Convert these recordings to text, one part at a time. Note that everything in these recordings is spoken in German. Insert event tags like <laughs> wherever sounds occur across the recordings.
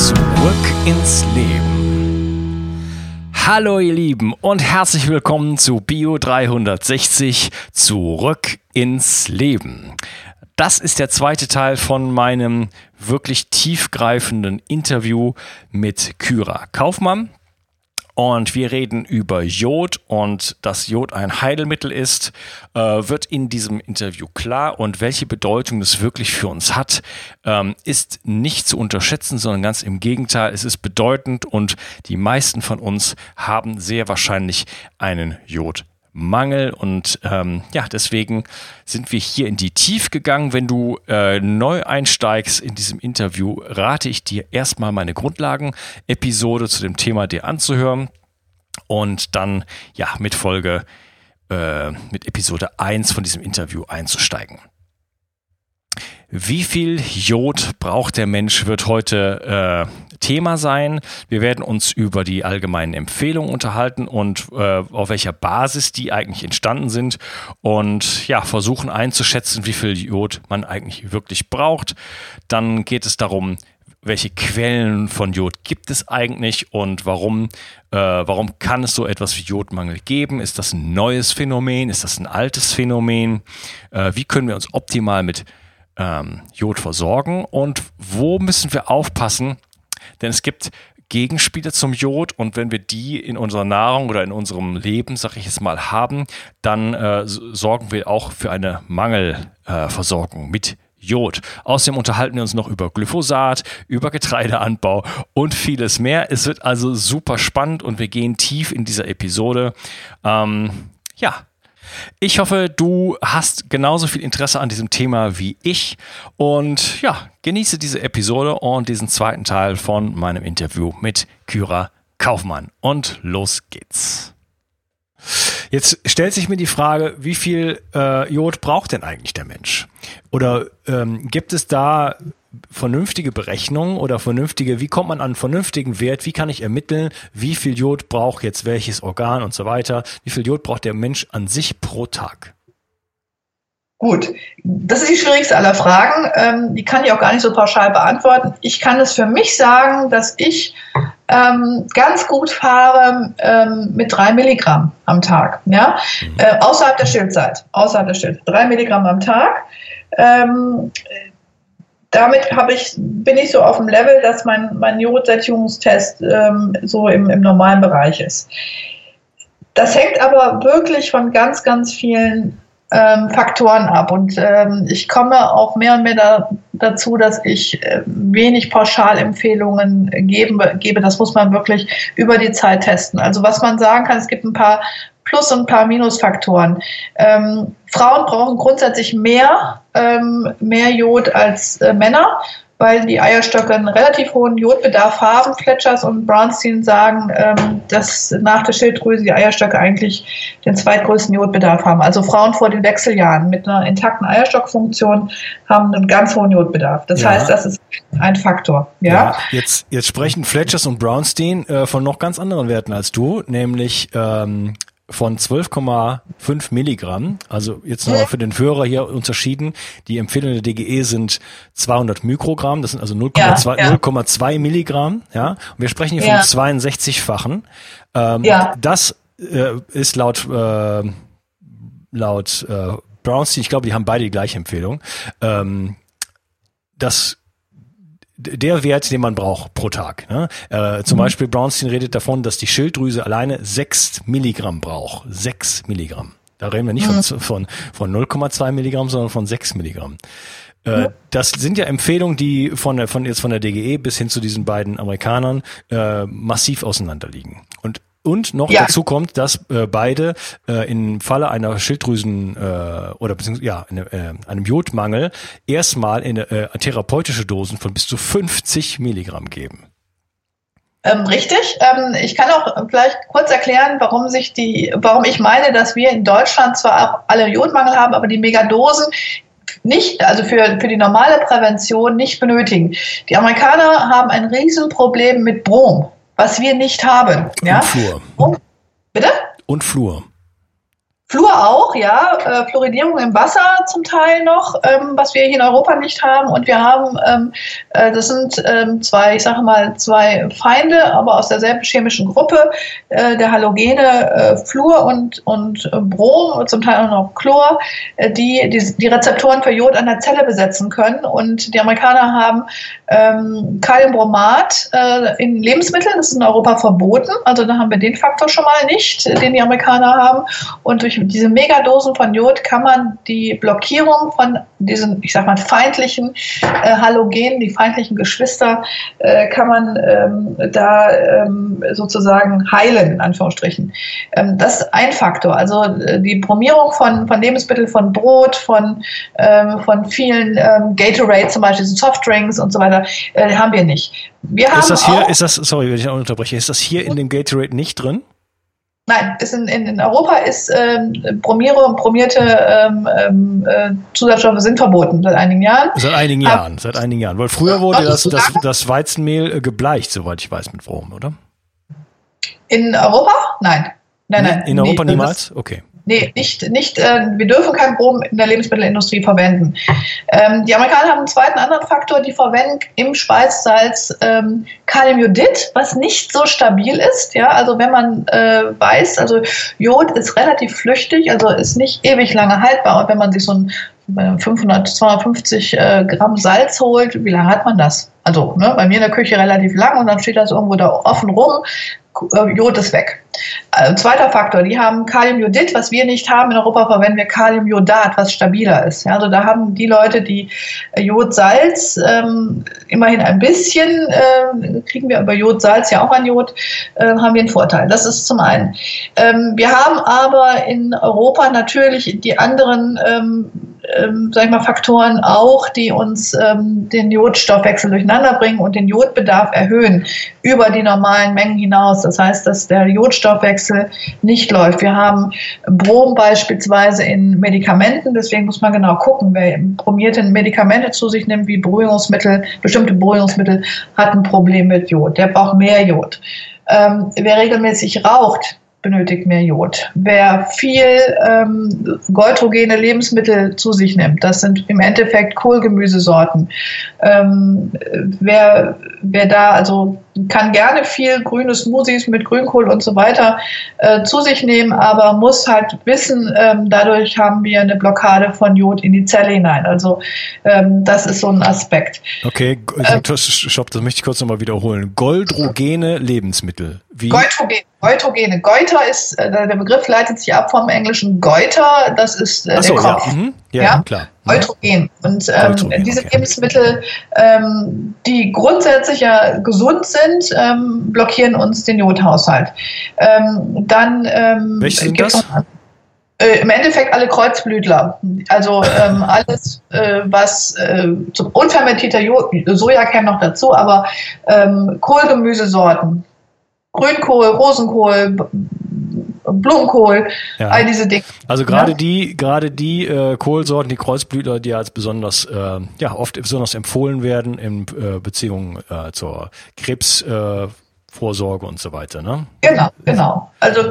Zurück ins Leben. Hallo ihr Lieben und herzlich willkommen zu Bio 360 Zurück ins Leben. Das ist der zweite Teil von meinem wirklich tiefgreifenden Interview mit Kyra Kaufmann. Und wir reden über Jod und dass Jod ein Heilmittel ist, äh, wird in diesem Interview klar. Und welche Bedeutung es wirklich für uns hat, ähm, ist nicht zu unterschätzen, sondern ganz im Gegenteil. Es ist bedeutend und die meisten von uns haben sehr wahrscheinlich einen Jod. Mangel und ähm, ja, deswegen sind wir hier in die Tief gegangen. Wenn du äh, neu einsteigst in diesem Interview, rate ich dir erstmal meine Grundlagen-Episode zu dem Thema dir anzuhören und dann ja mit Folge äh, mit Episode 1 von diesem Interview einzusteigen. Wie viel Jod braucht der Mensch, wird heute äh, Thema sein. Wir werden uns über die allgemeinen Empfehlungen unterhalten und äh, auf welcher Basis die eigentlich entstanden sind und ja, versuchen einzuschätzen, wie viel Jod man eigentlich wirklich braucht. Dann geht es darum, welche Quellen von Jod gibt es eigentlich und warum, äh, warum kann es so etwas wie Jodmangel geben? Ist das ein neues Phänomen? Ist das ein altes Phänomen? Äh, wie können wir uns optimal mit ähm, Jod versorgen und wo müssen wir aufpassen? Denn es gibt Gegenspiele zum Jod und wenn wir die in unserer Nahrung oder in unserem Leben, sag ich jetzt mal, haben, dann äh, sorgen wir auch für eine Mangelversorgung äh, mit Jod. Außerdem unterhalten wir uns noch über Glyphosat, über Getreideanbau und vieles mehr. Es wird also super spannend und wir gehen tief in dieser Episode. Ähm, ja, ich hoffe, du hast genauso viel Interesse an diesem Thema wie ich und ja, genieße diese Episode und diesen zweiten Teil von meinem Interview mit Kyra Kaufmann. Und los geht's. Jetzt stellt sich mir die Frage, wie viel äh, Jod braucht denn eigentlich der Mensch? Oder ähm, gibt es da vernünftige Berechnungen oder vernünftige, wie kommt man an einen vernünftigen Wert, wie kann ich ermitteln, wie viel Jod braucht jetzt welches Organ und so weiter, wie viel Jod braucht der Mensch an sich pro Tag? Gut, das ist die schwierigste aller Fragen. Ähm, die kann ich auch gar nicht so pauschal beantworten. Ich kann es für mich sagen, dass ich ähm, ganz gut fahre ähm, mit drei Milligramm am Tag. Ja? Mhm. Äh, außerhalb der Stillzeit. Außerhalb der Stillzeit. Drei Milligramm am Tag. Ähm, damit ich, bin ich so auf dem Level, dass mein, mein Jodsättigungstest ähm, so im, im normalen Bereich ist. Das hängt aber wirklich von ganz, ganz vielen ähm, Faktoren ab. Und ähm, ich komme auch mehr und mehr da, dazu, dass ich äh, wenig Pauschalempfehlungen gebe, gebe. Das muss man wirklich über die Zeit testen. Also was man sagen kann, es gibt ein paar Plus- und ein paar Minusfaktoren. Ähm, Frauen brauchen grundsätzlich mehr, ähm, mehr Jod als äh, Männer weil die Eierstöcke einen relativ hohen Jodbedarf haben. Fletchers und Brownstein sagen, ähm, dass nach der Schilddrüse die Eierstöcke eigentlich den zweitgrößten Jodbedarf haben. Also Frauen vor den Wechseljahren mit einer intakten Eierstockfunktion haben einen ganz hohen Jodbedarf. Das ja. heißt, das ist ein Faktor. Ja, ja jetzt, jetzt sprechen Fletchers und Brownstein äh, von noch ganz anderen Werten als du, nämlich ähm, von 12,5 Milligramm. Also jetzt nochmal für den Hörer hier unterschieden. Die Empfehlungen der DGE sind 200 Mikrogramm. Das sind also 0,2 ja, ja. Milligramm. Ja, und wir sprechen hier ja. von 62-fachen. Ähm, ja. Das äh, ist laut äh, laut äh, Brownstein, ich glaube, die haben beide die gleiche Empfehlung. Ähm, das der Wert, den man braucht pro Tag. Ne? Äh, zum mhm. Beispiel Brownstein redet davon, dass die Schilddrüse alleine sechs Milligramm braucht. Sechs Milligramm. Da reden wir nicht mhm. von, von, von 0,2 Milligramm, sondern von sechs Milligramm. Äh, das sind ja Empfehlungen, die von der, von jetzt von der DGE bis hin zu diesen beiden Amerikanern äh, massiv auseinanderliegen. Und Und noch ja. dazu kommt, dass äh, beide äh, im Falle einer Schilddrüsen äh, oder beziehungsweise ja, eine, äh, einem Jodmangel erstmal in äh, therapeutische Dosen von bis zu 50 Milligramm geben. Ähm, richtig. Ähm, ich kann auch vielleicht kurz erklären, warum sich die, warum ich meine, dass wir in Deutschland zwar auch alle Jodmangel haben, aber die Megadosen nicht, also für, für die normale Prävention nicht benötigen. Die Amerikaner haben ein Riesenproblem mit Brom was wir nicht haben. Und ja? Fluor. Und, bitte? Und Fluor. Fluor auch, ja. Äh, Fluoridierung im Wasser zum Teil noch, ähm, was wir hier in Europa nicht haben. Und wir haben, ähm, äh, das sind ähm, zwei, ich sage mal, zwei Feinde, aber aus derselben chemischen Gruppe, äh, der Halogene äh, Fluor und, und äh, Brom zum Teil auch noch Chlor, äh, die, die, die Rezeptoren für Jod an der Zelle besetzen können. Und die Amerikaner haben ähm, Kaliumbromat in Lebensmitteln, das ist in Europa verboten. Also da haben wir den Faktor schon mal nicht, den die Amerikaner haben. Und durch diese Megadosen von Jod kann man die Blockierung von diesen, ich sag mal, feindlichen äh, Halogenen, die feindlichen Geschwister, äh, kann man ähm, da ähm, sozusagen heilen, in Anführungsstrichen. Ähm, das ist ein Faktor. Also äh, die Bromierung von, von Lebensmitteln, von Brot, von, ähm, von vielen ähm, Gatorade zum Beispiel, Softdrinks und so weiter, äh, haben wir nicht. Wir ist das hier, ist das, sorry, wenn ich unterbreche, ist das hier in dem Gatorade nicht drin? Nein, in, in, in Europa ist ähm, Bromiere und bromierte ähm, ähm, äh, Zusatzstoffe sind verboten seit einigen Jahren. Seit einigen Aber, Jahren, seit einigen Jahren. Weil früher wurde das, das, das Weizenmehl äh, gebleicht, soweit ich weiß, mit Brom, oder? In Europa? Nein. Nein, nein. In Europa nee, niemals? Okay. Nee, nicht, nicht äh, wir dürfen kein Brom in der Lebensmittelindustrie verwenden. Ähm, die Amerikaner haben einen zweiten anderen Faktor, die verwenden im Speissalz ähm, Kaliumjodid, was nicht so stabil ist. Ja, also wenn man äh, weiß, also Jod ist relativ flüchtig, also ist nicht ewig lange haltbar. Und wenn man sich so ein 500, 250 äh, Gramm Salz holt, wie lange hat man das? Also ne, bei mir in der Küche relativ lang und dann steht das irgendwo da offen rum. Äh, Jod ist weg. Äh, zweiter Faktor, die haben Kaliumjodid, was wir nicht haben. In Europa verwenden wir Kaliumjodat, was stabiler ist. Ja, also da haben die Leute, die äh, Jodsalz, ähm, immerhin ein bisschen, äh, kriegen wir über Jodsalz ja auch an Jod, äh, haben wir einen Vorteil. Das ist zum einen. Ähm, wir haben aber in Europa natürlich die anderen ähm, ähm, sag ich mal, Faktoren auch, die uns ähm, den Jodstoffwechsel durcheinander bringen und den Jodbedarf erhöhen über die normalen Mengen hinaus. Das heißt, dass der Jodstoffwechsel nicht läuft. Wir haben Brom beispielsweise in Medikamenten, deswegen muss man genau gucken, wer bromierte Medikamente zu sich nimmt, wie Beruhigungsmittel, bestimmte Beruhigungsmittel, hat ein Problem mit Jod. Der braucht mehr Jod. Ähm, wer regelmäßig raucht, benötigt mehr Jod. Wer viel ähm, goldrogene Lebensmittel zu sich nimmt, das sind im Endeffekt Kohlgemüsesorten. Ähm, wer, wer da also kann gerne viel grüne Smoothies mit Grünkohl und so weiter äh, zu sich nehmen, aber muss halt wissen, ähm, dadurch haben wir eine Blockade von Jod in die Zelle hinein. Also ähm, das ist so ein Aspekt. Okay, ähm, stopp, das möchte ich kurz nochmal wiederholen. Goldrogene Lebensmittel. Wie? Goitrogene. Goitrogene. Goiter ist, äh, der Begriff leitet sich ab vom englischen Goiter, das ist äh, so, der Kopf. Ja, mhm. Ja, ja, klar. Eutrogen. Und ähm, Eutrogen, diese okay. Lebensmittel, ähm, die grundsätzlich ja gesund sind, ähm, blockieren uns den Jodhaushalt. Ähm, dann ähm, Welche sind das? Äh, Im Endeffekt alle Kreuzblütler. Also ähm, <laughs> alles, äh, was äh, zum unfermentierter Soja käme noch dazu, aber ähm, Kohlgemüsesorten, Grünkohl, Rosenkohl, Blumenkohl, ja. all diese Dinge. Also gerade ja? die, gerade die äh, Kohlsorten, die Kreuzblüter, die als besonders, äh, ja, oft besonders empfohlen werden in äh, Beziehungen äh, zur Krebsvorsorge und so weiter, ne? Genau, genau. Also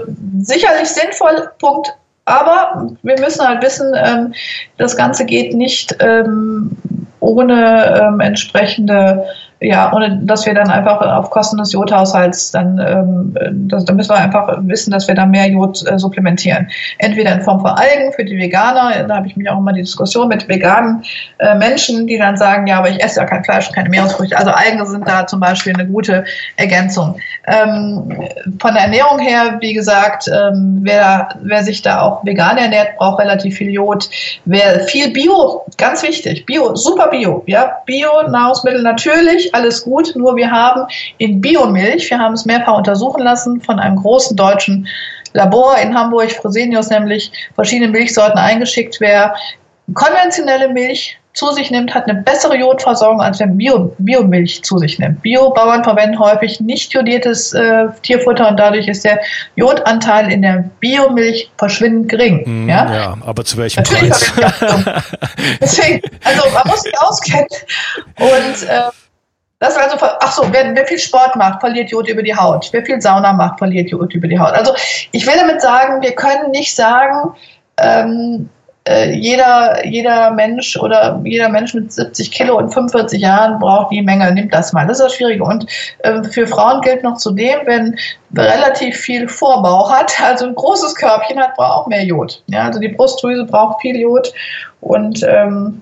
sicherlich sinnvoll, Punkt. Aber wir müssen halt wissen, ähm, das Ganze geht nicht ähm, ohne ähm, entsprechende ja, ohne dass wir dann einfach auf Kosten des Jodhaushalts dann, ähm, das, da müssen wir einfach wissen, dass wir da mehr Jod äh, supplementieren. Entweder in Form von Algen für die Veganer, da habe ich mich auch immer die Diskussion mit veganen äh, Menschen, die dann sagen, ja, aber ich esse ja kein Fleisch und keine Meeresfrüchte. Also Algen sind da zum Beispiel eine gute Ergänzung. Ähm, von der Ernährung her, wie gesagt, ähm, wer, wer sich da auch vegan ernährt, braucht relativ viel Jod. Wer viel Bio, ganz wichtig, Bio, super Bio, ja, Bio, Nahrungsmittel natürlich, Alles gut, nur wir haben in Biomilch, wir haben es mehrfach untersuchen lassen von einem großen deutschen Labor in Hamburg, Fresenius nämlich, verschiedene Milchsorten eingeschickt. Wer konventionelle Milch zu sich nimmt, hat eine bessere Jodversorgung, als wenn Bio, Biomilch zu sich nimmt. Biobauern verwenden häufig nicht jodiertes äh, Tierfutter und dadurch ist der Jodanteil in der Biomilch verschwindend gering. Mm, ja? ja, aber zu welchem Natürlich Preis? <laughs> Deswegen, also man muss sich auskennen. Und äh, das also, ach so, wer, wer, viel Sport macht, verliert Jod über die Haut. Wer viel Sauna macht, verliert Jod über die Haut. Also ich will damit sagen, wir können nicht sagen, ähm, äh, jeder, jeder Mensch oder jeder Mensch mit 70 Kilo und 45 Jahren braucht die Menge, nimmt das mal. Das ist das Schwierige. Und äh, für Frauen gilt noch zudem, wenn relativ viel Vorbauch hat, also ein großes Körbchen hat, braucht auch mehr Jod. Ja, also die Brustdrüse braucht viel Jod und ähm,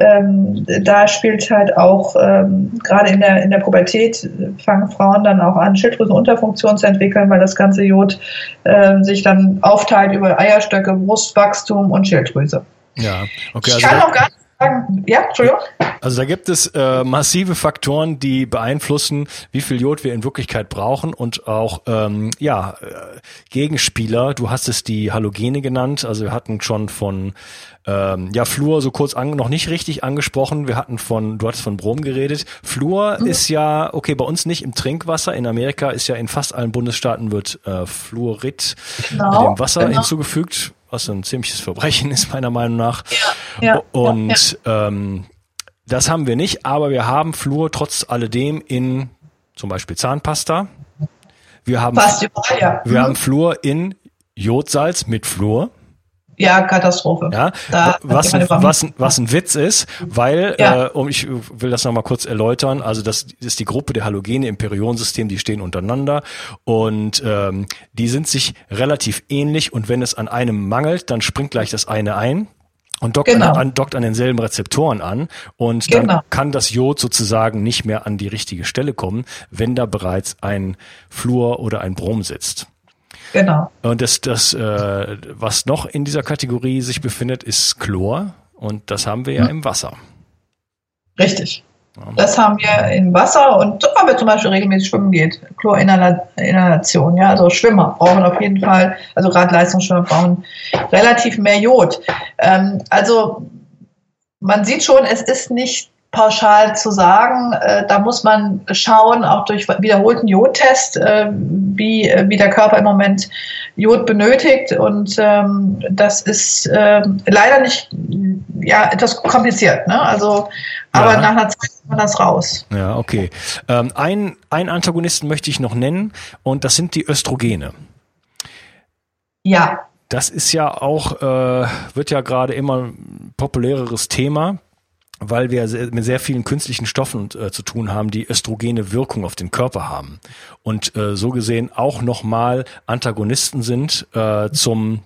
ähm, da spielt halt auch ähm, gerade in der, in der Pubertät fangen Frauen dann auch an, Schilddrüsenunterfunktion zu entwickeln, weil das ganze Jod äh, sich dann aufteilt über Eierstöcke, Brustwachstum und Schilddrüse. Ja, okay. Ich also kann auch gar nicht sagen, ja, Entschuldigung. Also da gibt es äh, massive Faktoren, die beeinflussen, wie viel Jod wir in Wirklichkeit brauchen und auch ähm, ja äh, Gegenspieler. Du hast es die Halogene genannt. Also wir hatten schon von ähm, ja, Fluor so kurz an, noch nicht richtig angesprochen. Wir hatten von, du hattest von Brom geredet. Fluor mhm. ist ja, okay, bei uns nicht im Trinkwasser. In Amerika ist ja in fast allen Bundesstaaten wird äh, Fluorid genau, dem Wasser genau. hinzugefügt, was ein ziemliches Verbrechen ist, meiner Meinung nach. Ja, ja, Und ja, Ähm, das haben wir nicht, aber wir haben Fluor trotz alledem in zum Beispiel Zahnpasta. Wir haben, Fast überall, ja. wir mhm. haben Fluor in Jodsalz mit Fluor. Ja, Katastrophe. Ja, da was, ein, was, was ein Witz ist, weil, ja. äh, um ich will das nochmal kurz erläutern, also das ist die Gruppe der Halogene im Periodensystem, die stehen untereinander und ähm, die sind sich relativ ähnlich und wenn es an einem mangelt, dann springt gleich das eine ein und dockt, genau. an, dockt an denselben Rezeptoren an und genau. dann kann das Jod sozusagen nicht mehr an die richtige Stelle kommen, wenn da bereits ein Fluor oder ein Brom sitzt. Genau. Und das, das äh, was noch in dieser Kategorie sich befindet, ist Chlor. Und das haben wir ja hm. im Wasser. Richtig. Das haben wir im Wasser und wenn wir zum Beispiel regelmäßig schwimmen geht, Chlorinhalation, ja, also Schwimmer brauchen auf jeden Fall, also gerade Leistungsschwimmer brauchen relativ mehr Jod. Ähm, also man sieht schon, es ist nicht pauschal zu sagen. Äh, da muss man schauen, auch durch wiederholten Jodtest, äh, wie, äh, wie der Körper im Moment Jod benötigt. Und ähm, das ist äh, leider nicht, ja, etwas kompliziert. Ne? Also, aber ja. nach einer Zeit kommt man das raus. Ja, okay. Ähm, ein, ein Antagonisten möchte ich noch nennen und das sind die Östrogene. Ja. Das ist ja auch, äh, wird ja gerade immer ein populäreres Thema weil wir mit sehr vielen künstlichen Stoffen äh, zu tun haben, die östrogene Wirkung auf den Körper haben und äh, so gesehen auch nochmal Antagonisten sind äh, zum,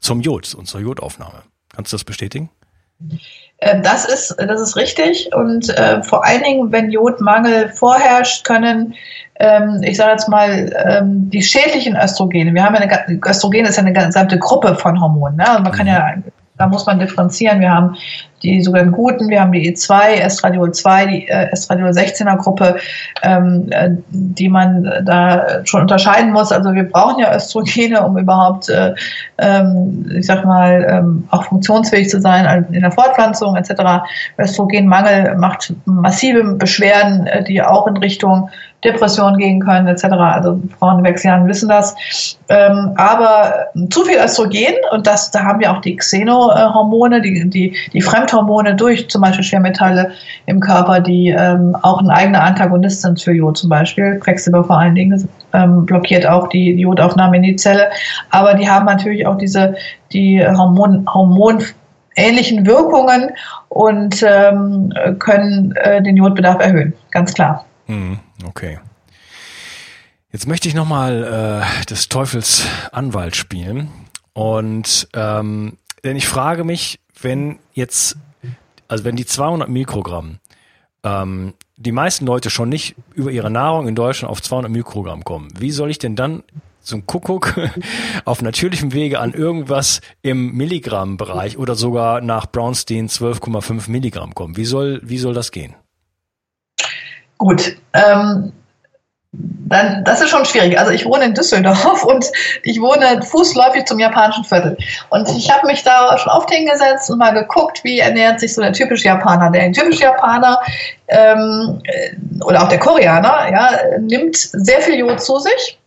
zum Jod und zur Jodaufnahme. Kannst du das bestätigen? Äh, das ist, das ist richtig und äh, vor allen Dingen, wenn Jodmangel vorherrscht, können ähm, ich sage jetzt mal, ähm, die schädlichen Östrogene, wir haben ja eine, Östrogen ist ja eine gesamte Gruppe von Hormonen. Ne? Also man kann ja, da muss man differenzieren. Wir haben die sogenannten guten, wir haben die E2, Estradiol 2, die äh, Estradiol 16er Gruppe, ähm, äh, die man da schon unterscheiden muss. Also wir brauchen ja Östrogene, um überhaupt, äh, ähm, ich sag mal, ähm, auch funktionsfähig zu sein in der Fortpflanzung etc. Östrogenmangel macht massive Beschwerden, äh, die auch in Richtung Depressionen gehen können etc. Also Frauen in Wechseljahren wissen das. Ähm, aber zu viel Östrogen und das, da haben wir auch die Xenohormone, die, die, die Fremdhormone durch zum Beispiel Schwermetalle im Körper, die ähm, auch ein eigener Antagonist sind für Jod zum Beispiel. Quecksilber vor allen Dingen ähm, blockiert auch die Jodaufnahme in die Zelle. Aber die haben natürlich auch diese die Hormon, Hormon ähnlichen Wirkungen und ähm, können äh, den Jodbedarf erhöhen, ganz klar. Mhm. Okay. Jetzt möchte ich nochmal äh, des Teufels Anwalt spielen. Und ähm, denn ich frage mich, wenn jetzt, also wenn die 200 Mikrogramm, ähm, die meisten Leute schon nicht über ihre Nahrung in Deutschland auf 200 Mikrogramm kommen, wie soll ich denn dann zum Kuckuck <laughs> auf natürlichem Wege an irgendwas im Milligrammbereich oder sogar nach Brownstein 12,5 Milligramm kommen? Wie soll, wie soll das gehen? Gut. Ähm, dann, das ist schon schwierig. Also ich wohne in Düsseldorf <laughs> und ich wohne fußläufig zum japanischen Viertel. Und ich habe mich da schon oft hingesetzt und mal geguckt, wie ernährt sich so der typische Japaner. Der typische Japaner ähm, oder auch der Koreaner ja, nimmt sehr viel Jod zu sich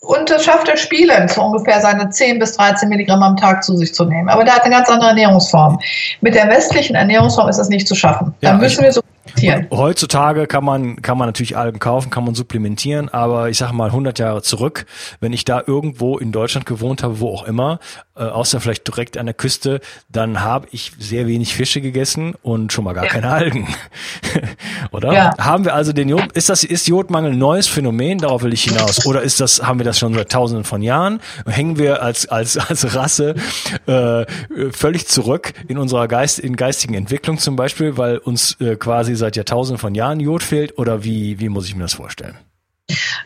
und das schafft er spielend, so ungefähr seine 10 bis 13 Milligramm am Tag zu sich zu nehmen. Aber der hat eine ganz andere Ernährungsform. Mit der westlichen Ernährungsform ist das nicht zu schaffen. Ja, da müssen wir so Heutzutage kann man, kann man natürlich Algen kaufen, kann man supplementieren, aber ich sage mal 100 Jahre zurück, wenn ich da irgendwo in Deutschland gewohnt habe, wo auch immer, äh, außer vielleicht direkt an der Küste, dann habe ich sehr wenig Fische gegessen und schon mal gar ja. keine Algen. <laughs> Oder? Ja. Haben wir also den Jod, ist das, ist Jodmangel ein neues Phänomen? Darauf will ich hinaus. Oder ist das, haben wir das schon seit tausenden von Jahren? Hängen wir als, als, als Rasse äh, völlig zurück in unserer Geist, in geistigen Entwicklung zum Beispiel, weil uns äh, quasi seit Jahrtausenden von Jahren Jod fehlt? Oder wie, wie muss ich mir das vorstellen?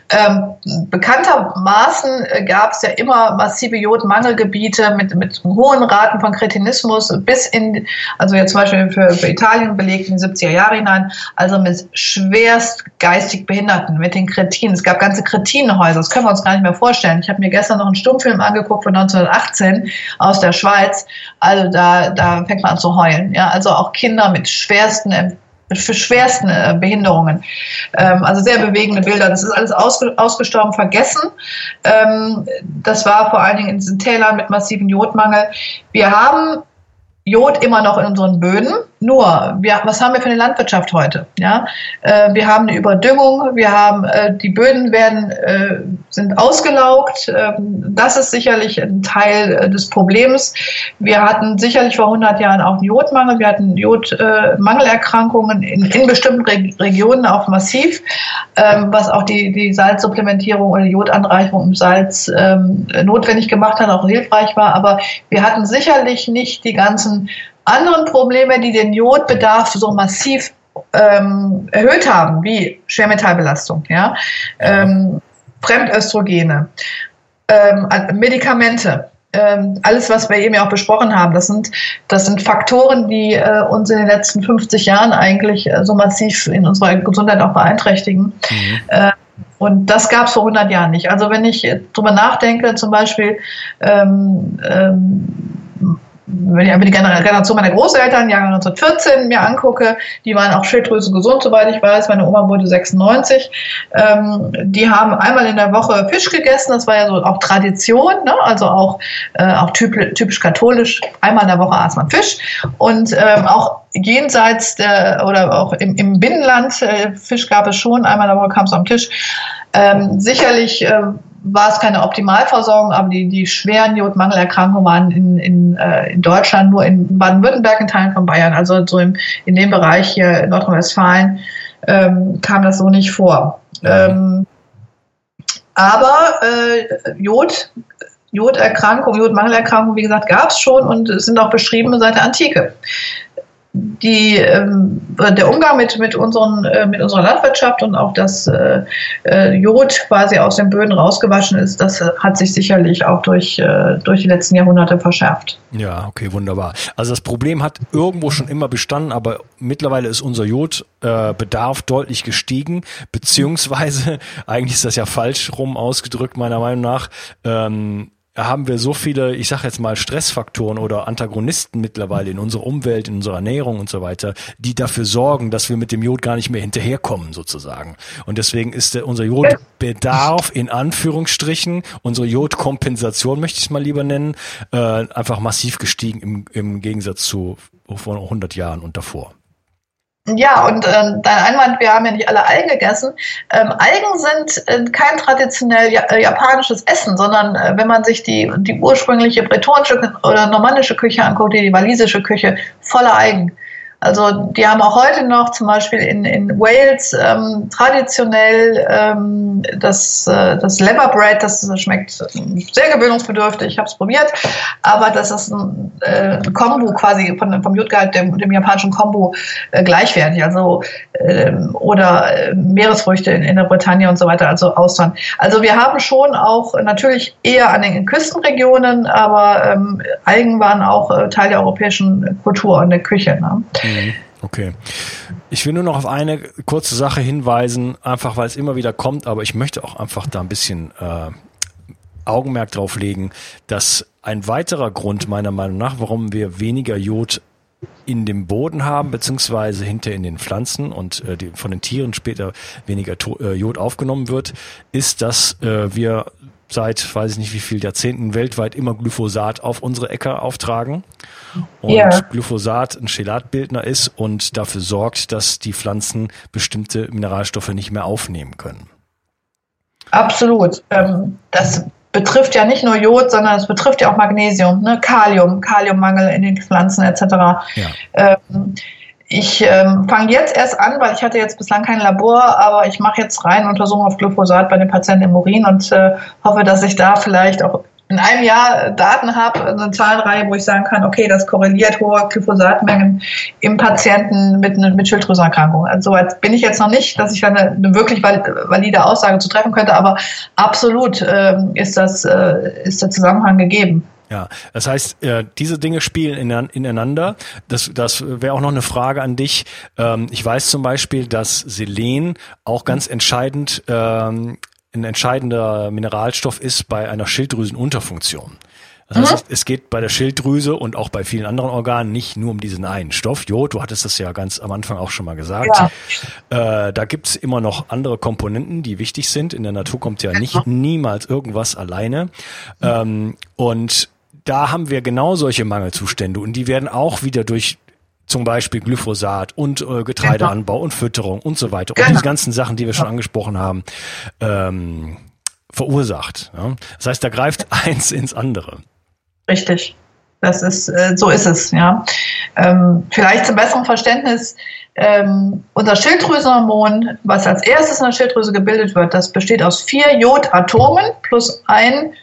Ähm, bekanntermaßen äh, gab es ja immer massive Jodmangelgebiete mit, mit hohen Raten von Kretinismus bis in, also jetzt zum Beispiel für, für Italien belegt in die 70er Jahre hinein, also mit schwerst geistig Behinderten, mit den Kretinen. Es gab ganze Kretinenhäuser, das können wir uns gar nicht mehr vorstellen. Ich habe mir gestern noch einen Stummfilm angeguckt von 1918 aus der Schweiz. Also da, da fängt man an zu heulen. Ja, also auch Kinder mit schwersten für schwersten äh, Behinderungen. Ähm, also sehr bewegende Bilder. Das ist alles ausgestorben, vergessen. Ähm, das war vor allen Dingen in diesen Tälern mit massivem Jodmangel. Wir haben Jod immer noch in unseren Böden. Nur, wir, was haben wir für eine Landwirtschaft heute? Ja, äh, wir haben eine Überdüngung, wir haben äh, die Böden werden äh, sind ausgelaugt. Ähm, das ist sicherlich ein Teil äh, des Problems. Wir hatten sicherlich vor 100 Jahren auch einen Jodmangel. Wir hatten Jodmangelerkrankungen in, in bestimmten Re Regionen auch massiv, ähm, was auch die, die Salzsupplementierung oder die Jodanreichung im Salz ähm, notwendig gemacht hat, auch hilfreich war. Aber wir hatten sicherlich nicht die ganzen anderen Probleme, die den Jodbedarf so massiv ähm, erhöht haben, wie Schwermetallbelastung, ja, ähm, Fremdöstrogene, ähm, Medikamente, ähm, alles, was wir eben ja auch besprochen haben, das sind, das sind Faktoren, die äh, uns in den letzten 50 Jahren eigentlich äh, so massiv in unserer Gesundheit auch beeinträchtigen. Mhm. Äh, und das gab es vor 100 Jahren nicht. Also wenn ich drüber nachdenke, zum Beispiel ähm, ähm, wenn ich mir die Generation meiner Großeltern, Jahre 1914, mir angucke, die waren auch Schilddrüse gesund, soweit ich weiß. Meine Oma wurde 96. Ähm, die haben einmal in der Woche Fisch gegessen. Das war ja so auch Tradition, ne? also auch, äh, auch typisch, typisch katholisch. Einmal in der Woche aß man Fisch. Und ähm, auch jenseits der, oder auch im, im Binnenland, äh, Fisch gab es schon. Einmal in der Woche kam es am Tisch. Ähm, sicherlich äh, war es keine Optimalversorgung, aber die, die schweren Jodmangelerkrankungen waren in, in, äh, in Deutschland nur in Baden-Württemberg, in Teilen von Bayern, also so im, in dem Bereich hier in Nordrhein-Westfalen ähm, kam das so nicht vor. Ähm, aber äh, Jod, Joderkrankung, Jodmangelerkrankung, wie gesagt, gab es schon und sind auch beschrieben seit der Antike die, ähm, der Umgang mit, mit, unseren, äh, mit unserer Landwirtschaft und auch das äh, äh, Jod quasi aus den Böden rausgewaschen ist, das hat sich sicherlich auch durch, äh, durch die letzten Jahrhunderte verschärft. Ja, okay, wunderbar. Also das Problem hat irgendwo schon immer bestanden, aber mittlerweile ist unser Jodbedarf äh, deutlich gestiegen, beziehungsweise <laughs> eigentlich ist das ja falsch rum ausgedrückt, meiner Meinung nach. Ähm, haben wir so viele, ich sage jetzt mal, Stressfaktoren oder Antagonisten mittlerweile in unserer Umwelt, in unserer Ernährung und so weiter, die dafür sorgen, dass wir mit dem Jod gar nicht mehr hinterherkommen sozusagen. Und deswegen ist der, unser Jodbedarf in Anführungsstrichen, unsere Jodkompensation möchte ich es mal lieber nennen, äh, einfach massiv gestiegen im, im Gegensatz zu vor 100 Jahren und davor. Ja, und äh, dein Einwand, wir haben ja nicht alle Algen gegessen. Ähm, Algen sind äh, kein traditionell äh, japanisches Essen, sondern äh, wenn man sich die, die ursprüngliche bretonische oder normandische Küche anguckt, die walisische Küche, voller Algen. Also die haben auch heute noch zum Beispiel in, in Wales ähm, traditionell ähm, das, äh, das Bread, das schmeckt sehr gewöhnungsbedürftig, ich habe es probiert, aber das ist ein äh, Kombo quasi von, vom Jodgehalt, dem, dem japanischen Kombo äh, gleichwertig, also ähm, oder äh, Meeresfrüchte in, in der Bretagne und so weiter, also Austern. Also wir haben schon auch natürlich eher an den Küstenregionen, aber ähm, Algen waren auch äh, Teil der europäischen Kultur und der Küche. Ne? Mhm. Okay. Ich will nur noch auf eine kurze Sache hinweisen, einfach weil es immer wieder kommt, aber ich möchte auch einfach da ein bisschen äh, Augenmerk drauf legen, dass ein weiterer Grund meiner Meinung nach, warum wir weniger Jod in dem Boden haben, beziehungsweise hinter in den Pflanzen und äh, die, von den Tieren später weniger to äh, Jod aufgenommen wird, ist, dass äh, wir seit, weiß ich nicht wie viel Jahrzehnten weltweit immer Glyphosat auf unsere Äcker auftragen. Und ja. Glyphosat ein Chelatbildner ist und dafür sorgt, dass die Pflanzen bestimmte Mineralstoffe nicht mehr aufnehmen können. Absolut. Ähm, das betrifft ja nicht nur Jod, sondern es betrifft ja auch Magnesium, ne? Kalium, Kaliummangel in den Pflanzen etc. Ja. Ähm, ich ähm, fange jetzt erst an, weil ich hatte jetzt bislang kein Labor, aber ich mache jetzt rein Untersuchungen auf Glyphosat bei den Patienten im Urin und äh, hoffe, dass ich da vielleicht auch in einem Jahr Daten habe, eine Zahlenreihe, wo ich sagen kann, okay, das korreliert hohe Glyphosatmengen im Patienten mit, mit Schilddrüsenerkrankung. Also soweit bin ich jetzt noch nicht, dass ich dann eine, eine wirklich valide Aussage zu treffen könnte, aber absolut äh, ist, das, äh, ist der Zusammenhang gegeben. Ja, das heißt, äh, diese Dinge spielen ineinander. Das, das wäre auch noch eine Frage an dich. Ähm, ich weiß zum Beispiel, dass Selen auch ganz entscheidend ähm, ein entscheidender Mineralstoff ist bei einer Schilddrüsenunterfunktion. Das heißt, mhm. es geht bei der Schilddrüse und auch bei vielen anderen Organen nicht nur um diesen einen Stoff. Jod, du hattest das ja ganz am Anfang auch schon mal gesagt. Ja. Äh, da gibt's immer noch andere Komponenten, die wichtig sind. In der Natur kommt ja nicht niemals irgendwas alleine. Ähm, und da haben wir genau solche Mangelzustände und die werden auch wieder durch zum Beispiel Glyphosat und äh, Getreideanbau genau. und Fütterung und so weiter genau. und diese ganzen Sachen, die wir schon angesprochen haben, ähm, verursacht. Ja? Das heißt, da greift eins ins andere. Richtig. Das ist, äh, so ist es, ja. Ähm, vielleicht zum besseren Verständnis, ähm, unser Schilddrüsenhormon, was als erstes in der Schilddrüse gebildet wird, das besteht aus vier Jodatomen plus ein,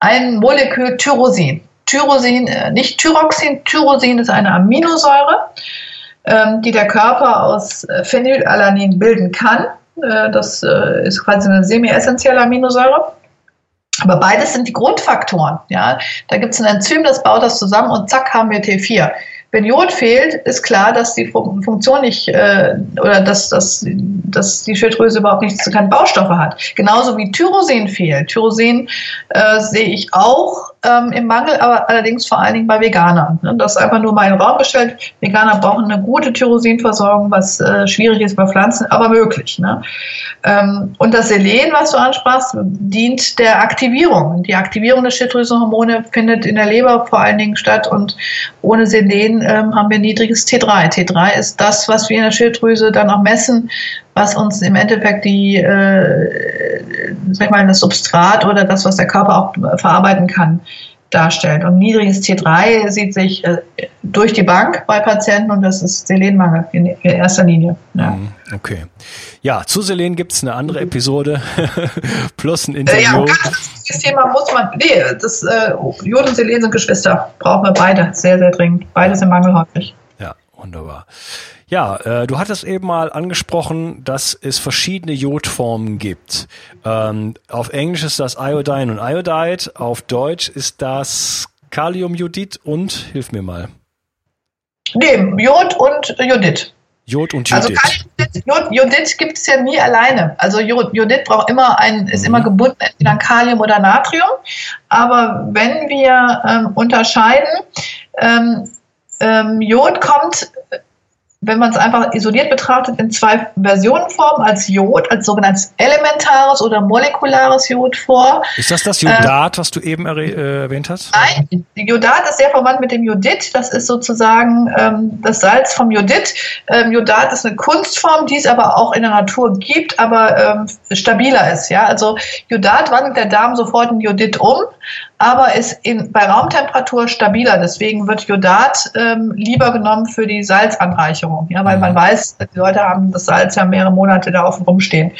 ein Molekül Tyrosin. Tyrosin, äh, nicht Thyroxin, Tyrosin ist eine Aminosäure, ähm, die der Körper aus äh, Phenylalanin bilden kann. Äh, das ist quasi eine semi-essentielle Aminosäure. Aber beides sind die Grundfaktoren. Ja? Da gibt es ein Enzym, das baut das zusammen und zack haben wir T4. Wenn Jod fehlt, ist klar, dass die Funktion nicht äh, oder dass, dass, dass die Schilddrüse überhaupt nicht keine Baustoffe hat. Genauso wie Tyrosin fehlt. Tyrosin äh, sehe ich auch ähm, im Mangel, aber allerdings vor allen Dingen bei Veganern. Ne? Das ist einfach nur mal in den Raum gestellt. Veganer brauchen eine gute Tyrosinversorgung, was äh, schwierig ist bei Pflanzen, aber möglich. Ne? Ähm, und das Selen, was du ansprachst, dient der Aktivierung. Die Aktivierung der Schilddrüsenhormone findet in der Leber vor allen Dingen statt und ohne Selen ähm, haben wir niedriges T3. T3 ist das, was wir in der Schilddrüse dann auch messen, was uns im Endeffekt die, äh, sag ich mal, das Substrat oder das, was der Körper auch verarbeiten kann, darstellt. Und niedriges T3 sieht sich äh, durch die Bank bei Patienten und das ist Selenmangel in, in erster Linie. Ja. Mhm, okay. Ja, zu Selen gibt es eine andere Episode <laughs> plus ein Interview. Äh, ja, das Thema muss man, nee, das, äh, Jod und Selen sind Geschwister. Brauchen wir beide sehr, sehr dringend. Beide sind mangelhäufig. Wunderbar. Ja, äh, du hattest eben mal angesprochen, dass es verschiedene Jodformen gibt. Ähm, auf Englisch ist das Iodine und Iodide, auf Deutsch ist das Kaliumjodid und, hilf mir mal. Nee, Jod und Jodid. Jod und Jodid. Also Jod, Jodid gibt es ja nie alleine. Also Jod, Jodid braucht immer ein, ist mhm. immer gebunden entweder an Kalium oder Natrium. Aber wenn wir ähm, unterscheiden, ähm, ähm, Jod kommt wenn man es einfach isoliert betrachtet, in zwei Versionen formen, als Jod, als sogenanntes elementares oder molekulares Jod vor. Ist das das Jodat, äh, was du eben äh, erwähnt hast? Nein, Jodat ist sehr verwandt mit dem Jodid. Das ist sozusagen ähm, das Salz vom Jodid. Ähm, Jodat ist eine Kunstform, die es aber auch in der Natur gibt, aber ähm, stabiler ist. Ja? Also Jodat wandelt der Darm sofort in Jodid um aber ist in, bei Raumtemperatur stabiler. Deswegen wird Jodat ähm, lieber genommen für die Salzanreicherung, ja, weil mhm. man weiß, die Leute haben das Salz ja mehrere Monate da offen rumstehen.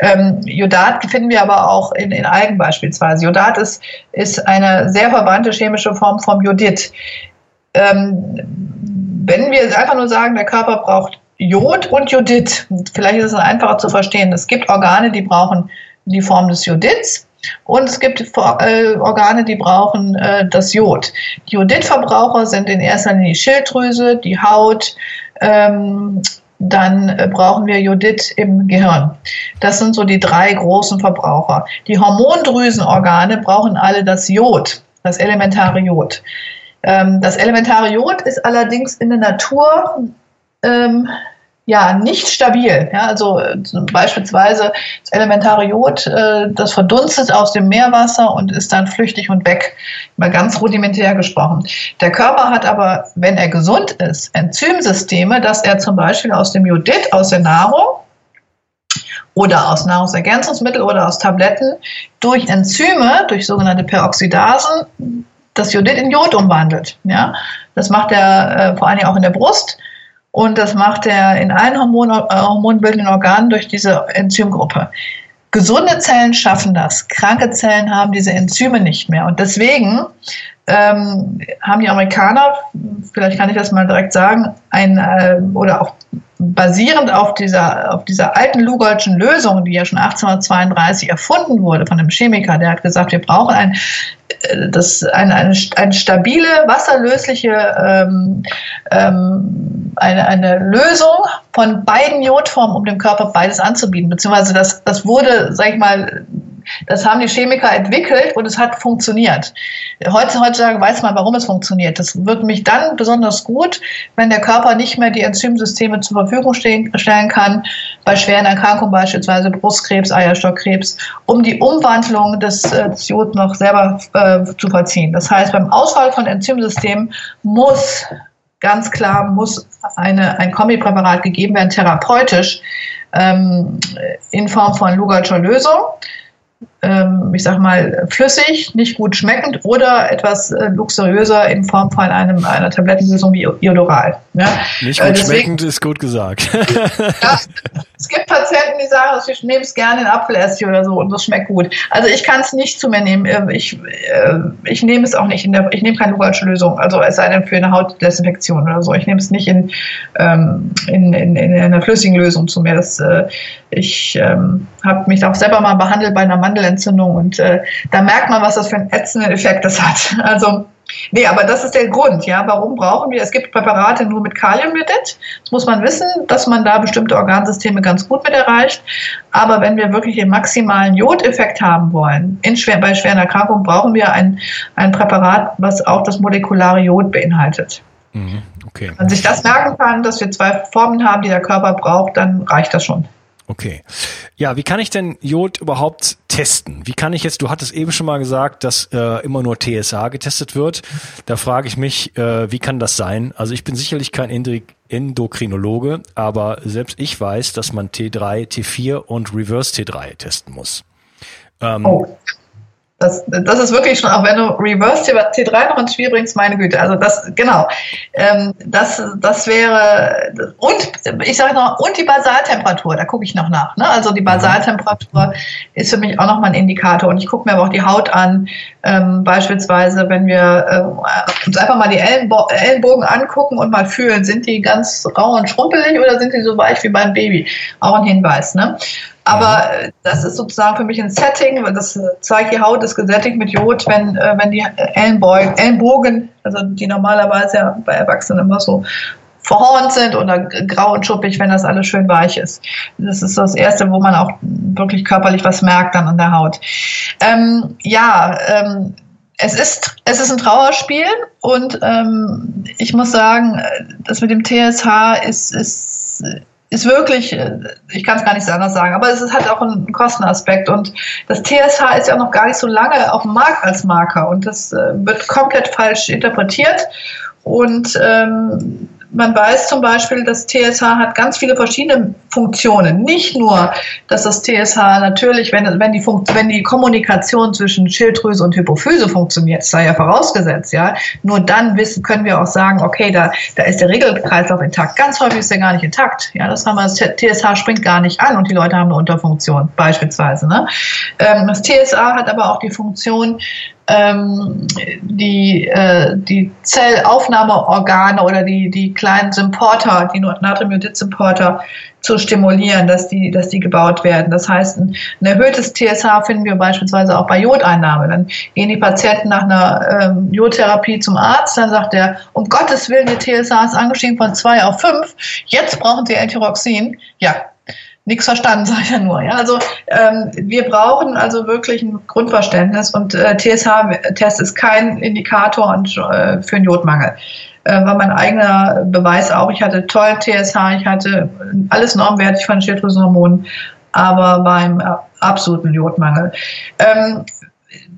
Ähm, Jodat finden wir aber auch in, in Algen beispielsweise. Jodat ist, ist eine sehr verwandte chemische Form vom Jodid. Ähm, wenn wir einfach nur sagen, der Körper braucht Jod und Jodid, vielleicht ist es einfacher zu verstehen. Es gibt Organe, die brauchen die Form des Jodids und es gibt äh, Organe, die brauchen äh, das Jod. Die Jodidverbraucher sind in erster Linie die Schilddrüse, die Haut, ähm, dann brauchen wir Jodid im Gehirn. Das sind so die drei großen Verbraucher. Die Hormondrüsenorgane brauchen alle das Jod, das elementare Jod. Ähm, das elementare Jod ist allerdings in der Natur ähm, ja, nicht stabil. Ja, also äh, beispielsweise das elementare Jod, äh, das verdunstet aus dem Meerwasser und ist dann flüchtig und weg. Mal ganz rudimentär gesprochen. Der Körper hat aber, wenn er gesund ist, Enzymsysteme, dass er zum Beispiel aus dem Jodid, aus der Nahrung, oder aus Nahrungsergänzungsmitteln oder aus Tabletten durch Enzyme, durch sogenannte Peroxidasen, das Jodid in Jod umwandelt. Ja? Das macht er äh, vor allem auch in der Brust und das macht er in allen Hormon, äh, hormonbildenden Organen durch diese Enzymgruppe. Gesunde Zellen schaffen das, kranke Zellen haben diese Enzyme nicht mehr. Und deswegen ähm, haben die Amerikaner, vielleicht kann ich das mal direkt sagen, ein, äh, oder auch basierend auf dieser, auf dieser alten Lugolschen Lösung, die ja schon 1832 erfunden wurde von einem Chemiker, der hat gesagt, wir brauchen ein, das, eine, eine, eine stabile, wasserlösliche ähm, ähm, eine, eine Lösung von beiden Jodformen, um dem Körper beides anzubieten. Beziehungsweise das, das wurde, sag ich mal, das haben die Chemiker entwickelt und es hat funktioniert. Heutzutage weiß man, warum es funktioniert. Das wird mich dann besonders gut, wenn der Körper nicht mehr die Enzymsysteme zur Verfügung stellen kann, bei schweren Erkrankungen beispielsweise Brustkrebs, Eierstockkrebs, um die Umwandlung des, äh, Jod noch selber äh, zu vollziehen. Das heißt, beim Ausfall von Enzymsystemen muss ganz klar muss eine, ein Kombipräparat gegeben werden, therapeutisch, ähm, in Form von Lugalscher Lösung ich sag mal, flüssig, nicht gut schmeckend oder etwas äh, luxuriöser in Form von einem, einer Tablettenlösung wie Iodoral. Ja? Nicht gut äh, deswegen, schmeckend ist gut gesagt. <laughs> ja, es gibt Patienten, die sagen, ich nehme es gerne in Apfelessig oder so und das schmeckt gut. Also ich kann es nicht zu mir nehmen. Äh, ich, äh, ich nehme es auch nicht in der, ich nehme keine Lugalsche Lösung, also es sei denn für eine Hautdesinfektion oder so. Ich nehme es nicht in, ähm, in, in, in einer flüssigen Lösung zu mir. Das, ich ähm, habe mich auch selber mal behandelt bei einer Mandelentzündung und äh, da merkt man, was das für einen ätzenden Effekt das hat. <laughs> Also Nee, aber das ist der Grund, ja. Warum brauchen wir? Es gibt Präparate nur mit Kaliummyodet. Das muss man wissen, dass man da bestimmte Organsysteme ganz gut mit erreicht. Aber wenn wir wirklich den maximalen Jodeffekt haben wollen, in schwer, bei schweren Erkrankungen brauchen wir ein, ein Präparat, was auch das molekulare Jod beinhaltet. Mhm, okay. Wenn man sich das merken kann, dass wir zwei Formen haben, die der Körper braucht, dann reicht das schon. Okay. Ja, wie kann ich denn Jod überhaupt testen? Wie kann ich jetzt, du hattest eben schon mal gesagt, dass äh, immer nur TSA getestet wird. Da frage ich mich, äh, wie kann das sein? Also ich bin sicherlich kein Endokrinologe, aber selbst ich weiß, dass man T3, T4 und Reverse T3 testen muss. Ähm, oh. Das, das ist wirklich schon, auch wenn du Reverse T3 noch ins Spiel bringst, meine Güte. Also das, genau. Ähm, das, das wäre, und ich sage noch, und die Basaltemperatur, da gucke ich noch nach. Ne? Also die Basaltemperatur ist für mich auch nochmal ein Indikator. Und ich gucke mir aber auch die Haut an. Ähm, beispielsweise, wenn wir äh, uns einfach mal die Ellenbo Ellenbogen angucken und mal fühlen, sind die ganz rau und schrumpelig oder sind die so weich wie beim Baby? Auch ein Hinweis. Ne? Aber äh, das ist sozusagen für mich ein Setting, das zeigt die Haut ist gesättigt mit Jod, wenn, äh, wenn die Ellenbogen, Ellenbogen, also die normalerweise ja bei Erwachsenen immer so verhornt sind oder grau und schuppig, wenn das alles schön weich ist. Das ist das Erste, wo man auch wirklich körperlich was merkt dann an der Haut. Ähm, ja, ähm, es ist, es ist ein Trauerspiel und ähm, ich muss sagen, das mit dem TSH ist, ist ist wirklich, äh, ich kann es gar nicht anders sagen, aber es hat auch einen Kostenaspekt und das TSH ist ja noch gar nicht so lange auf dem Markt als Marker und das äh, wird komplett falsch interpretiert und ähm, man weiß zum Beispiel, dass TSH hat ganz viele verschiedene Funktionen. Nicht nur, dass das TSH natürlich, wenn, wenn, die, wenn die Kommunikation zwischen Schilddrüse und Hypophyse funktioniert, sei ja vorausgesetzt, ja, nur dann wissen, können wir auch sagen, okay, da, da ist der Regelkreislauf intakt. Ganz häufig ist der gar nicht intakt. Ja, das haben wir, das TSH springt gar nicht an und die Leute haben eine Unterfunktion, beispielsweise. Ne? Ähm, das TSH hat aber auch die Funktion, ähm, die, äh, die Zellaufnahmeorgane oder die, die kleinen Symporter, die Natriumjodid-Symporter zu stimulieren, dass die, dass die gebaut werden. Das heißt, ein, ein erhöhtes TSH finden wir beispielsweise auch bei Jodeinnahme. Dann gehen die Patienten nach einer ähm, Jodtherapie zum Arzt, dann sagt er, um Gottes Willen, ihr TSH ist angestiegen von zwei auf fünf, jetzt brauchen Sie Antiroxin. Ja, nichts verstanden, <laughs> sage ich ja nur. Ja, also ähm, wir brauchen also wirklich ein Grundverständnis und äh, TSH-Test ist kein Indikator und, äh, für einen Jodmangel. Äh, war mein eigener Beweis auch. Ich hatte tollen TSH, ich hatte alles normwertig von Schilddrüsenhormonen, aber beim äh, absoluten Jodmangel. Ähm,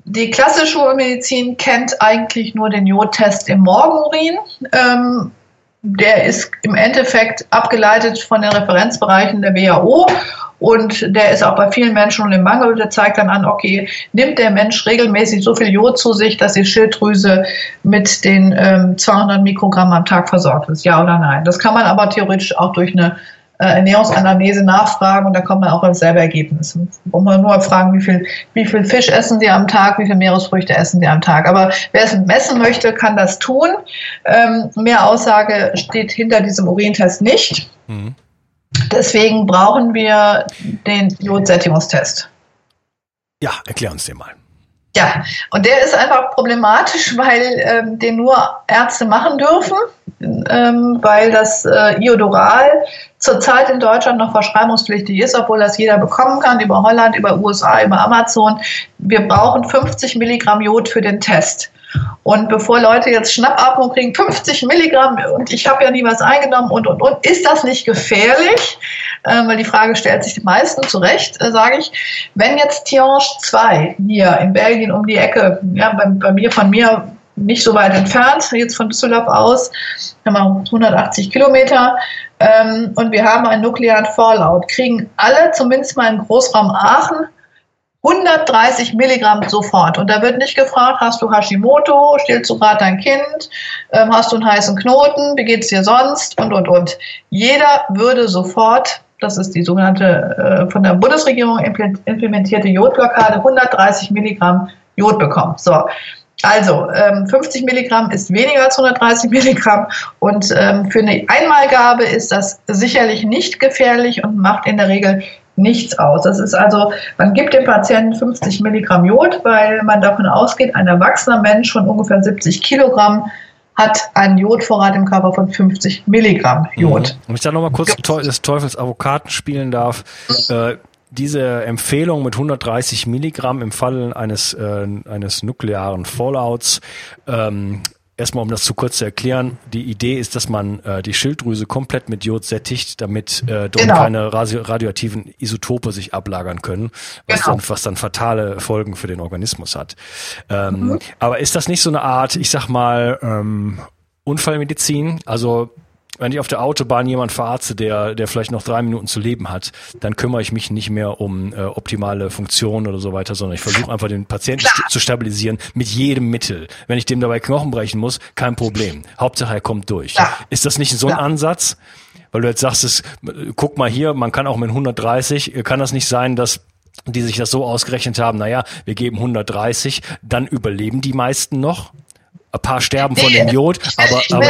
die klassische Schulmedizin kennt eigentlich nur den Jodtest im Morgenurin. Ähm, der ist im Endeffekt abgeleitet von den Referenzbereichen der WHO und der ist auch bei vielen Menschen schon im Mangel. Der zeigt dann an, okay, nimmt der Mensch regelmäßig so viel Jod zu sich, dass die Schilddrüse mit den ähm, 200 Mikrogramm am Tag versorgt ist, ja oder nein. Das kann man aber theoretisch auch durch eine Ernährungsanalyse nachfragen und da kommt man auch auf selbe Ergebnis. Wo man nur fragen, wie viel, wie viel Fisch essen Sie am Tag, wie viel Meeresfrüchte essen Sie am Tag. Aber wer es messen möchte, kann das tun. Ähm, mehr Aussage steht hinter diesem Urintest nicht. Mhm. Deswegen brauchen wir den Jodsättigungstest. Ja, erklär uns den mal. Ja, und der ist einfach problematisch, weil ähm, den nur Ärzte machen dürfen, ähm, weil das äh, Iodoral zurzeit in Deutschland noch verschreibungspflichtig ist, obwohl das jeder bekommen kann, über Holland, über USA, über Amazon. Wir brauchen 50 Milligramm Jod für den Test. Und bevor Leute jetzt Schnappatmung kriegen, 50 Milligramm und ich habe ja nie was eingenommen und, und, und, ist das nicht gefährlich? Äh, weil die Frage stellt sich die meisten zu Recht, äh, sage ich. Wenn jetzt Tiange 2 hier in Belgien um die Ecke, ja, bei, bei mir, von mir nicht so weit entfernt, jetzt von Düsseldorf aus, haben wir 180 Kilometer, ähm, und wir haben einen nuklearen Fallout, kriegen alle, zumindest mal im Großraum Aachen, 130 Milligramm sofort. Und da wird nicht gefragt, hast du Hashimoto, stillst du gerade dein Kind, ähm, hast du einen heißen Knoten, wie geht es dir sonst und, und, und. Jeder würde sofort, das ist die sogenannte äh, von der Bundesregierung implementierte Jodblockade, 130 Milligramm Jod bekommen. So. Also ähm, 50 Milligramm ist weniger als 130 Milligramm und ähm, für eine Einmalgabe ist das sicherlich nicht gefährlich und macht in der Regel nichts aus. Das ist also, man gibt dem Patienten 50 Milligramm Jod, weil man davon ausgeht, ein erwachsener Mensch von ungefähr 70 Kilogramm hat einen Jodvorrat im Körper von 50 Milligramm Jod. Mhm. Wenn ich da nochmal kurz des Teufels Avocaten spielen darf, äh, diese Empfehlung mit 130 Milligramm im Fall eines, äh, eines nuklearen Fallouts ähm, erstmal um das zu kurz zu erklären, die Idee ist, dass man äh, die Schilddrüse komplett mit Jod sättigt, damit äh, dort genau. keine radio radioaktiven Isotope sich ablagern können, was, genau. dann, was dann fatale Folgen für den Organismus hat. Ähm, mhm. Aber ist das nicht so eine Art, ich sag mal, ähm, Unfallmedizin? Also wenn ich auf der Autobahn jemand verarzte, der, der vielleicht noch drei Minuten zu leben hat, dann kümmere ich mich nicht mehr um äh, optimale Funktionen oder so weiter, sondern ich versuche einfach den Patienten st zu stabilisieren mit jedem Mittel. Wenn ich dem dabei Knochen brechen muss, kein Problem. Hauptsache er kommt durch. Ja. Ist das nicht so ein ja. Ansatz? Weil du jetzt sagst, es, guck mal hier, man kann auch mit 130, kann das nicht sein, dass die sich das so ausgerechnet haben, naja, wir geben 130, dann überleben die meisten noch? Ein paar sterben von dem Jod, aber, aber,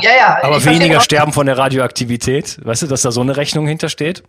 ja, ja, aber weniger sterben von der Radioaktivität. Weißt du, dass da so eine Rechnung hintersteht?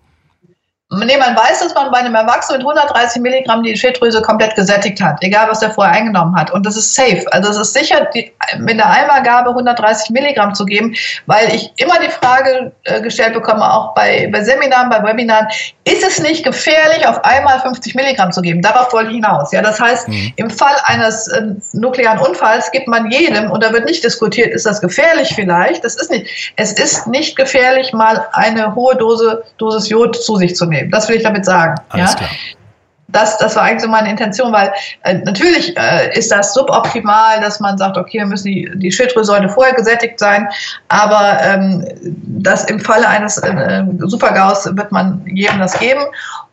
Nee, man weiß, dass man bei einem Erwachsenen mit 130 Milligramm die Schilddrüse komplett gesättigt hat, egal was er vorher eingenommen hat. Und das ist safe. Also es ist sicher, die, mit der Einmalgabe 130 Milligramm zu geben, weil ich immer die Frage äh, gestellt bekomme, auch bei, bei Seminaren, bei Webinaren, ist es nicht gefährlich, auf einmal 50 Milligramm zu geben? Darauf wollte ich hinaus. Ja, das heißt, mhm. im Fall eines äh, nuklearen Unfalls gibt man jedem, und da wird nicht diskutiert, ist das gefährlich vielleicht? Das ist nicht. Es ist nicht gefährlich, mal eine hohe Dose, Dosis Jod zu sich zu nehmen nehmen. Das will ich damit sagen. Alles ja? klar. Das, das war eigentlich so meine Intention, weil äh, natürlich äh, ist das suboptimal, dass man sagt, okay, wir müssen die, die Schilddrüse sollte vorher gesättigt sein, aber ähm, das im Falle eines äh, Supergaus wird man jedem das geben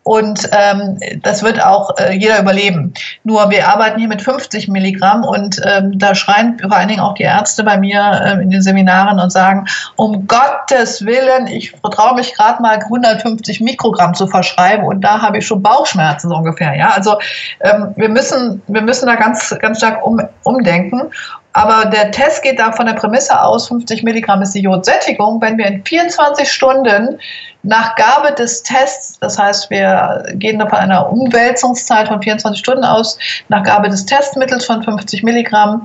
und ähm, das wird auch äh, jeder überleben. Nur wir arbeiten hier mit 50 Milligramm und ähm, da schreien vor allen Dingen auch die Ärzte bei mir äh, in den Seminaren und sagen, um Gottes Willen, ich vertraue mich gerade mal 150 Mikrogramm zu verschreiben und da habe ich schon Bauchschmerzen so ungefähr. Ja, also ähm, wir müssen, wir müssen da ganz, ganz stark um, umdenken. Aber der Test geht da von der Prämisse aus, 50 Milligramm ist die Jodsättigung. Wenn wir in 24 Stunden nach Gabe des Tests, das heißt, wir gehen von einer Umwälzungszeit von 24 Stunden aus, nach Gabe des Testmittels von 50 Milligramm,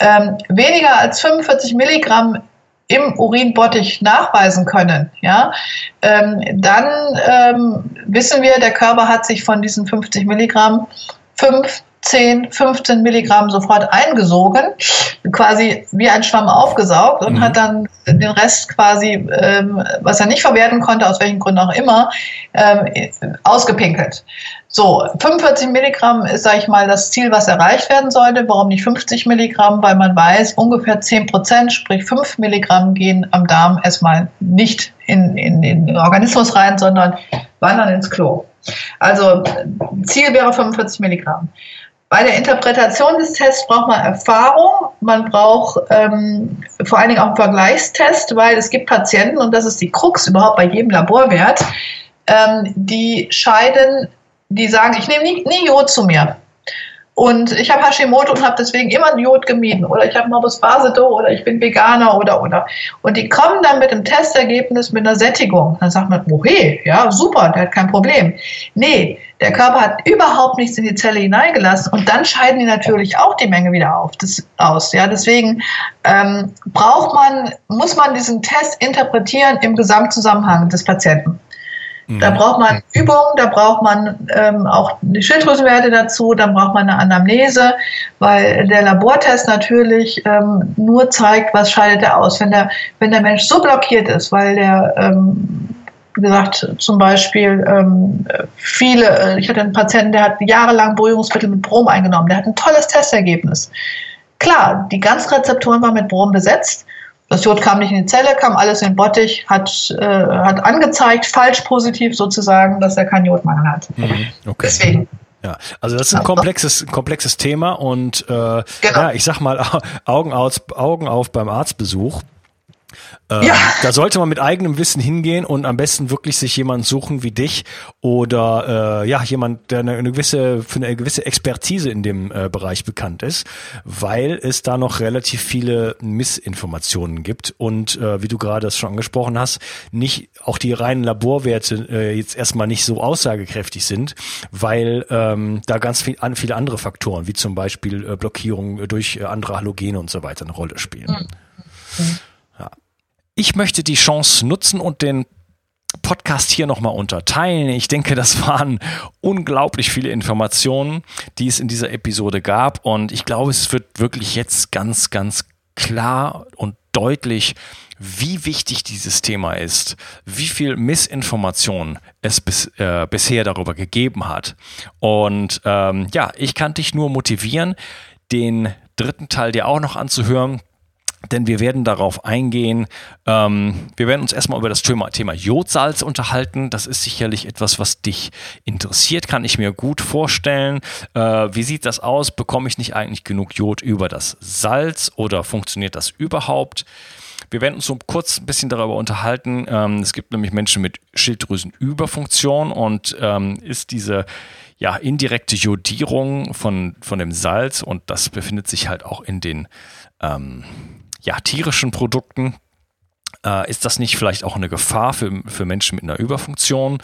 ähm, weniger als 45 Milligramm im Urinbottich nachweisen können, ja, ähm, dann ähm, wissen wir, der Körper hat sich von diesen 50 Milligramm 5 10, 15 Milligramm sofort eingesogen, quasi wie ein Schwamm aufgesaugt und mhm. hat dann den Rest quasi, ähm, was er nicht verwerten konnte, aus welchen Gründen auch immer, ähm, ausgepinkelt. So, 45 Milligramm ist, sage ich mal, das Ziel, was erreicht werden sollte. Warum nicht 50 Milligramm? Weil man weiß, ungefähr 10 Prozent, sprich 5 Milligramm, gehen am Darm erstmal nicht in, in, in den Organismus rein, sondern wandern ins Klo. Also Ziel wäre 45 Milligramm. Bei der Interpretation des Tests braucht man Erfahrung, man braucht ähm, vor allen Dingen auch einen Vergleichstest, weil es gibt Patienten, und das ist die Krux überhaupt bei jedem Laborwert, ähm, die scheiden, die sagen, ich nehme nie, nie Jod zu mir. Und ich habe Hashimoto und habe deswegen immer Jod gemieden. Oder ich habe Morbus Basedow oder ich bin Veganer oder oder. Und die kommen dann mit dem Testergebnis mit einer Sättigung. Dann sagt man, oh hey, ja, super, der hat kein Problem. Nee, der Körper hat überhaupt nichts in die Zelle hineingelassen und dann scheiden die natürlich auch die Menge wieder auf, das, aus. Ja, deswegen ähm, braucht man, muss man diesen Test interpretieren im Gesamtzusammenhang des Patienten. Da mhm. braucht man Übungen, da braucht man ähm, auch die Schilddrüsenwerte dazu, dann braucht man eine Anamnese, weil der Labortest natürlich ähm, nur zeigt, was scheidet er aus. Wenn der, wenn der Mensch so blockiert ist, weil der, ähm, gesagt, zum Beispiel ähm, viele, äh, ich hatte einen Patienten, der hat jahrelang Beruhigungsmittel mit Brom eingenommen, der hat ein tolles Testergebnis. Klar, die ganzen Rezeptoren waren mit Brom besetzt, das Jod kam nicht in die Zelle, kam alles in den Bottich, hat, äh, hat angezeigt, falsch positiv sozusagen, dass er keinen Jodmangel hat. Mhm, okay. Deswegen. Ja, also das ist ein komplexes, komplexes Thema und äh, genau. ja, ich sag mal <laughs> Augen, aus, Augen auf beim Arztbesuch. Ähm, ja. Da sollte man mit eigenem Wissen hingehen und am besten wirklich sich jemanden suchen wie dich oder äh, ja jemand, der eine, gewisse für eine gewisse Expertise in dem äh, Bereich bekannt ist, weil es da noch relativ viele Missinformationen gibt und äh, wie du gerade das schon angesprochen hast, nicht auch die reinen Laborwerte äh, jetzt erstmal nicht so aussagekräftig sind, weil ähm, da ganz viel, an, viele andere Faktoren wie zum Beispiel äh, Blockierung durch äh, andere Halogene und so weiter eine Rolle spielen. Mhm. Ich möchte die Chance nutzen und den Podcast hier nochmal unterteilen. Ich denke, das waren unglaublich viele Informationen, die es in dieser Episode gab. Und ich glaube, es wird wirklich jetzt ganz, ganz klar und deutlich, wie wichtig dieses Thema ist, wie viel Missinformation es bis, äh, bisher darüber gegeben hat. Und ähm, ja, ich kann dich nur motivieren, den dritten Teil dir auch noch anzuhören denn wir werden darauf eingehen. Ähm, wir werden uns erstmal über das Thema, Thema Jodsalz unterhalten. Das ist sicherlich etwas, was dich interessiert, kann ich mir gut vorstellen. Äh, wie sieht das aus? Bekomme ich nicht eigentlich genug Jod über das Salz oder funktioniert das überhaupt? Wir werden uns so kurz ein bisschen darüber unterhalten. Ähm, es gibt nämlich Menschen mit Schilddrüsenüberfunktion und ähm, ist diese ja, indirekte Jodierung von, von dem Salz und das befindet sich halt auch in den ähm, ja, tierischen Produkten. Äh, ist das nicht vielleicht auch eine Gefahr für, für Menschen mit einer Überfunktion?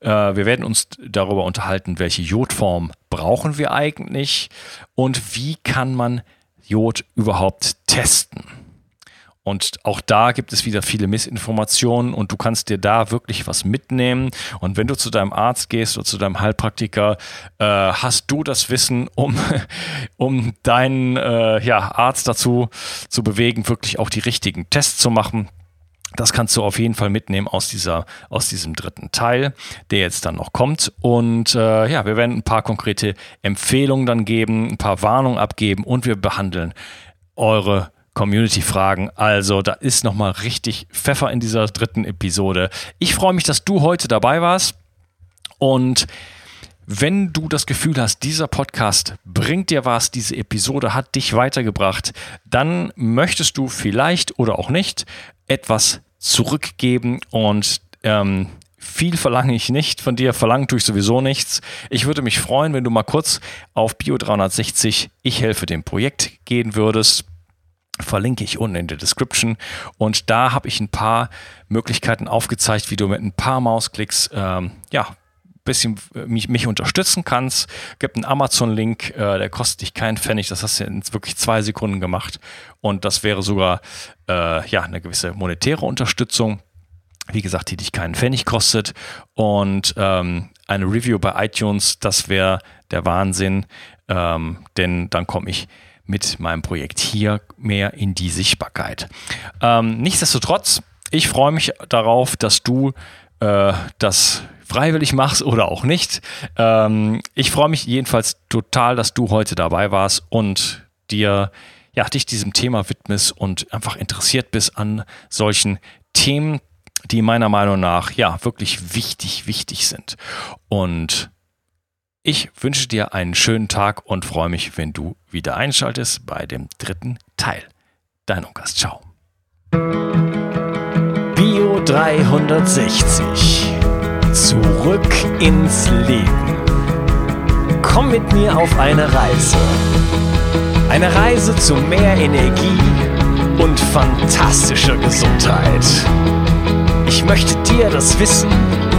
Äh, wir werden uns darüber unterhalten, welche Jodform brauchen wir eigentlich und wie kann man Jod überhaupt testen? Und auch da gibt es wieder viele Missinformationen und du kannst dir da wirklich was mitnehmen. Und wenn du zu deinem Arzt gehst oder zu deinem Heilpraktiker, äh, hast du das Wissen, um, <laughs> um deinen äh, ja, Arzt dazu zu bewegen, wirklich auch die richtigen Tests zu machen. Das kannst du auf jeden Fall mitnehmen aus, dieser, aus diesem dritten Teil, der jetzt dann noch kommt. Und äh, ja, wir werden ein paar konkrete Empfehlungen dann geben, ein paar Warnungen abgeben und wir behandeln eure Community-Fragen. Also da ist nochmal richtig Pfeffer in dieser dritten Episode. Ich freue mich, dass du heute dabei warst. Und wenn du das Gefühl hast, dieser Podcast bringt dir was, diese Episode hat dich weitergebracht, dann möchtest du vielleicht oder auch nicht etwas zurückgeben und ähm, Viel verlange ich nicht von dir, verlangt ich sowieso nichts. Ich würde mich freuen, wenn du mal kurz auf Bio360 Ich helfe dem Projekt gehen würdest verlinke ich unten in der Description. Und da habe ich ein paar Möglichkeiten aufgezeigt, wie du mit ein paar Mausklicks ähm, ja, bisschen äh, mich, mich unterstützen kannst. Gibt einen Amazon-Link, äh, der kostet dich keinen Pfennig. Das hast du in wirklich zwei Sekunden gemacht. Und das wäre sogar äh, ja, eine gewisse monetäre Unterstützung. Wie gesagt, die dich keinen Pfennig kostet. Und ähm, eine Review bei iTunes, das wäre der Wahnsinn. Ähm, denn dann komme ich mit meinem Projekt hier mehr in die Sichtbarkeit. Ähm, nichtsdestotrotz, ich freue mich darauf, dass du äh, das freiwillig machst oder auch nicht. Ähm, ich freue mich jedenfalls total, dass du heute dabei warst und dir ja, dich diesem Thema widmest und einfach interessiert bist an solchen Themen, die meiner Meinung nach ja wirklich wichtig, wichtig sind. Und ich wünsche dir einen schönen Tag und freue mich, wenn du wieder einschaltest bei dem dritten Teil. Dein Unkas, ciao. Bio 360. Zurück ins Leben. Komm mit mir auf eine Reise. Eine Reise zu mehr Energie und fantastischer Gesundheit. Ich möchte dir das Wissen